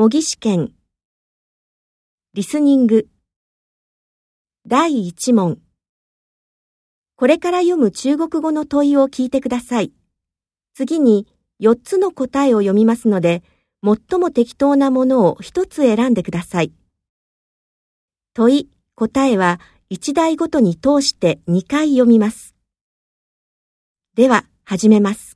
模擬試験リスニング第1問これから読む中国語の問いを聞いてください。次に4つの答えを読みますので、最も適当なものを1つ選んでください。問い、答えは1台ごとに通して2回読みます。では、始めます。